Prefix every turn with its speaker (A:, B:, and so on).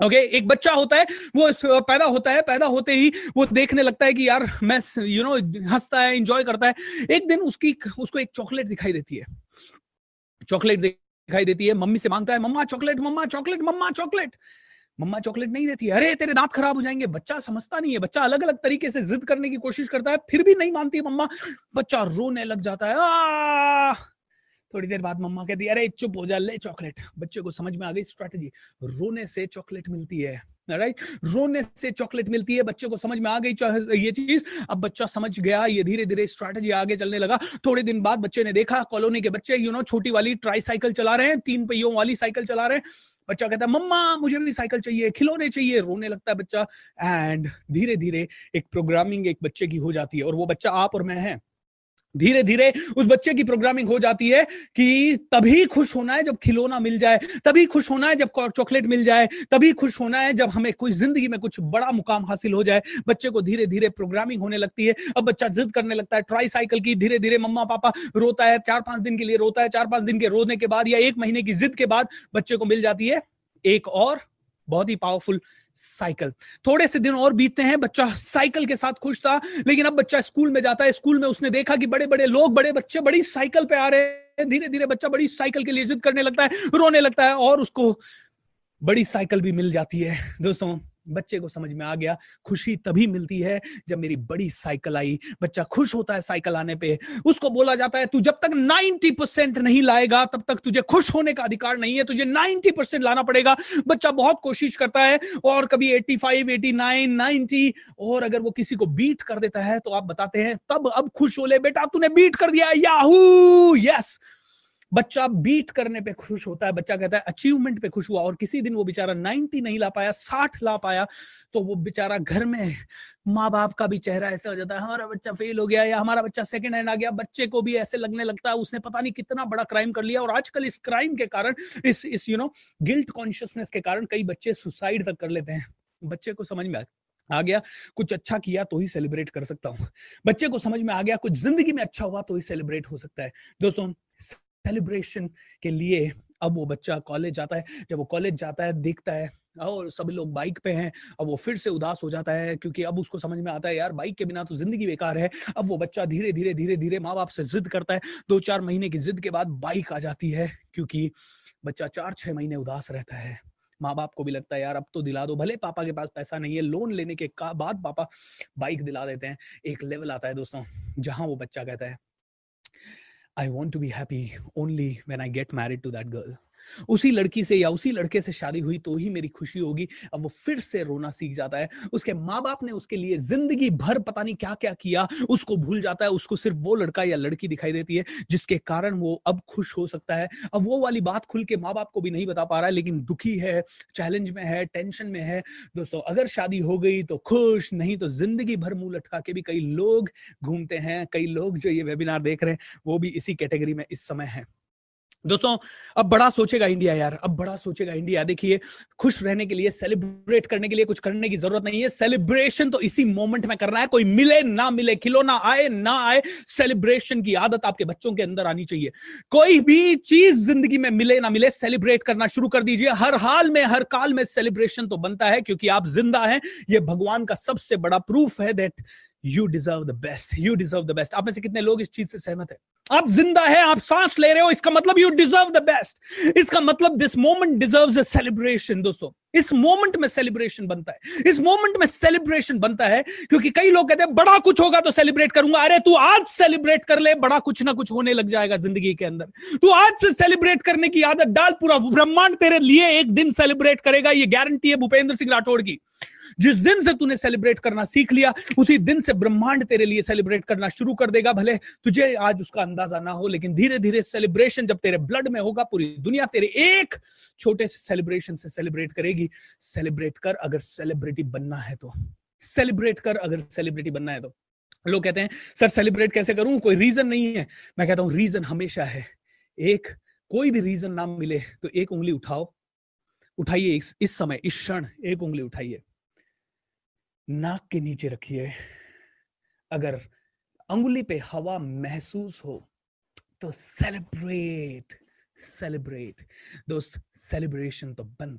A: Okay okay, एक बच्चा होता है वो पैदा होता है पैदा होते ही वो देखने लगता है कि यार मैं यू नो हंसता है इंजॉय करता है। एक दिन उसकी उसको एक चॉकलेट दिखाई देती है। चॉकलेट दिखाई देती है मम्मी से माँगता है मम्मा चॉकलेट मम्मा चॉकलेट मम्मा चॉकलेट मम्मा चॉकलेट नहीं देती अरे तेरे दांत खराब हो जाएँगे। बच्चा समझता नहीं है बच्चा अलग अलग तरीके से जिद करने की कोशिश करता है फिर भी नहीं मानती मम्मा। बच्चा रोने लग जाता है थोड़ी देर बाद मम्मा कहती अरे, चुप हो जा, ले चॉकलेट। बच्चे को समझ में आ गई स्ट्रेटेजी रोने से चॉकलेट मिलती है राइट रोने से चॉकलेट मिलती है, बच्चे को समझ में आ गई ये चीज़। अब बच्चा समझ गया, ये धीरे धीरे स्ट्रैटेजी आगे चलने लगा। थोड़े दिन बाद बच्चे ने देखा कॉलोनी के बच्चे यू नो छोटी वाली ट्राई साइकिल चला रहे हैं, तीन पहियों वाली साइकिल चला रहे हैं। बच्चा कहता है, मम्मा, मुझे भी साइकिल चाहिए, खिलौने चाहिए। रोने लगता है बच्चा एंड धीरे धीरे एक प्रोग्रामिंग एक बच्चे की हो जाती है, और वो बच्चा आप और मैं है। धीरे धीरे उस बच्चे की प्रोग्रामिंग हो जाती है कि तभी खुश होना है जब खिलौना मिल जाए, तभी खुश होना है जब चॉकलेट मिल जाए, तभी खुश होना है जब हमें कोई ज़िंदगी में कुछ बड़ा मुकाम हासिल हो जाए। बच्चे को धीरे धीरे प्रोग्रामिंग होने लगती है। अब बच्चा जिद करने लगता है ट्राई साइकिल की धीरे धीरे मम्मा पापा रोता है चार पाँच दिन के लिए रोता है चार पाँच दिन के रोने के बाद या एक महीने की जिद के बाद बच्चे को मिल जाती है एक और बहुत ही पावरफुल साइकिल थोड़े से दिन और बीतते हैं, बच्चा साइकिल के साथ खुश था, लेकिन अब बच्चा स्कूल में जाता है स्कूल में उसने देखा कि बड़े बड़े लोग, बड़े बच्चे बड़ी साइकिल पे आ रहे हैं धीरे धीरे बच्चा बड़ी साइकिल के लिए जिद करने लगता है, रोने लगता है और उसको बड़ी साइकिल भी मिल जाती है। दोस्तों बच्चे को समझ में आ गया खुशी तभी मिलती है जब मेरी बड़ी साइकिल आई। बच्चा खुश होता है साइकिल आने पे। उसको बोला जाता है तू जब तक 90 परसेंट नहीं लाएगा तब तक तुझे खुश होने का अधिकार नहीं है तुझे 90 परसेंट लाना पड़ेगा। बच्चा बहुत कोशिश करता है और कभी 85, 89, 90 और अगर वो किसी को बीट कर देता है तो आप बताते हैं तब अब खुश हो ले बेटा तूने बीट कर दिया याहू यस। बच्चा बीट करने पे खुश होता है, बच्चा कहता है अचीवमेंट पे खुश हुआ और किसी दिन वो बेचारा 90 नहीं ला पाया 60 ला पाया तो वो बेचारा घर में माँ बाप का भी चेहरा ऐसा हो जाता है, हमारा बच्चा फेल हो गया या हमारा बच्चा सेकंड हैंड आ गया, बच्चे को भी ऐसे लगने लगता है, उसने पता नहीं कितना बड़ा क्राइम कर लिया और आजकल इस क्राइम के कारण, इस इस यू नो गिल्ट कॉन्शियसनेस के कारण कई बच्चे सुसाइड तक कर लेते हैं। बच्चे को समझ में आ गया, कुछ अच्छा किया तो ही सेलिब्रेट कर सकता हूँ। बच्चे को समझ में आ गया, कुछ ज़िंदगी में अच्छा हुआ तो ही सेलिब्रेट हो सकता है। दोस्तों सेलिब्रेशन के लिए अब वो बच्चा कॉलेज जाता है। जब वो कॉलेज जाता है, देखता है, और सब लोग बाइक पे हैं, अब वो फिर से उदास हो जाता है, क्योंकि अब उसको समझ में आता है, यार बाइक के बिना तो ज़िंदगी बेकार है। अब वो बच्चा धीरे धीरे धीरे धीरे माँ बाप से जिद करता है। दो चार महीने की जिद के बाद बाइक आ जाती है, क्योंकि बच्चा चार छह महीने उदास रहता है। माँ बाप को भी लगता है, यार, अब तो दिला दो, भले पापा के पास पैसा नहीं है लोन लेने के बाद पापा बाइक दिला देते हैं। एक लेवल आता है दोस्तों, जहाँ वो बच्चा कहता है I want to be happy only when I get married to that girl. उसी लड़की से या उसी लड़के से शादी हुई तो ही मेरी खुशी होगी। अब वो फिर से रोना सीख जाता है। उसके माँ बाप ने उसके लिए ज़िंदगी भर पता नहीं क्या क्या किया उसको भूल जाता है, उसको सिर्फ़ वो लड़का या लड़की दिखाई देती है, जिसके कारण वो अब खुश हो सकता है। अब वो वाली बात खुल के माँ बाप को भी नहीं बता पा रहा है, लेकिन दुखी है, चैलेंज में है, टेंशन में है। दोस्तों, अगर शादी हो गई तो खुश, नहीं तो ज़िंदगी भर मुँह लटका के भी कई लोग घूमते हैं, कई लोग जो ये वेबिनार देख रहे हैं, वो भी इसी कैटेगरी में इस समय है। दोस्तों, अब बड़ा सोचेगा इंडिया यार, अब बड़ा सोचेगा इंडिया। देखिए, खुश रहने के लिए सेलिब्रेट करने के लिए कुछ करने की ज़रूरत नहीं है। सेलिब्रेशन तो इसी मोमेंट में करना है। कोई मिले, ना मिले, खिलौना आए, ना आए सेलिब्रेशन की आदत आपके बच्चों के अंदर आनी चाहिए। कोई भी चीज़ ज़िंदगी में मिले, ना मिले सेलिब्रेट करना शुरू कर दीजिए। हर हाल में, हर काल में सेलिब्रेशन तो बनता है, क्योंकि आप ज़िंदा है। ये भगवान का सबसे बड़ा प्रूफ है that you deserve the best you deserve the best आप में से कितने लोग इस चीज़ से सहमत है? आप ज़िंदा है, आप सांस ले रहे हो, इसका मतलब यू डिजर्व द बेस्ट इसका मतलब दिस मोमेंट डिजर्व सेलिब्रेशन दोस्तों. इस मोमेंट में सेलिब्रेशन बनता है. इस मोमेंट में सेलिब्रेशन बनता है, क्योंकि कई लोग कहते हैं, बड़ा कुछ होगा तो सेलिब्रेट करूँगा. अरे, तू आज सेलिब्रेट कर ले, बड़ा कुछ ना कुछ होने लग जाएगा ज़िंदगी के अंदर. तू आज से सेलिब्रेट करने की आदत डाल, पूरा ब्रह्मांड तेरे लिए एक दिन सेलिब्रेट करेगा, ये गारंटी है भूपेंद्र सिंह राठौड़ की. जिस दिन से तूने सेलिब्रेट करना सीख लिया, उसी दिन से ब्रह्मांड तेरे लिए सेलिब्रेट करना शुरू कर देगा, भले तुझे आज उसका अंदाज़ा ना हो, लेकिन धीरे धीरे सेलिब्रेशन जब तेरे ब्लड में होगा, पूरी दुनिया तेरे एक छोटे से सेलिब्रेशन से सेलिब्रेट करेगी। सेलिब्रेट कर अगर सेलिब्रिटी बनना है तो। सेलिब्रेट कर अगर सेलिब्रिटी बनना है तो। लोग कहते हैं, सर सेलिब्रेट कैसे करूँ? कोई रीजन नहीं है। मैं कहता हूँ रीजन हमेशा है। एक, कोई भी रीजन ना मिले तो एक उंगली उठाओ। उठाइए इस समय, इस क्षण एक उंगली उठाइए। नाक के नीचे रखिए। अगर अंगुली पे हवा महसूस हो तो सेलिब्रेट सेलिब्रेट दोस्त सेलिब्रेशन तो बनता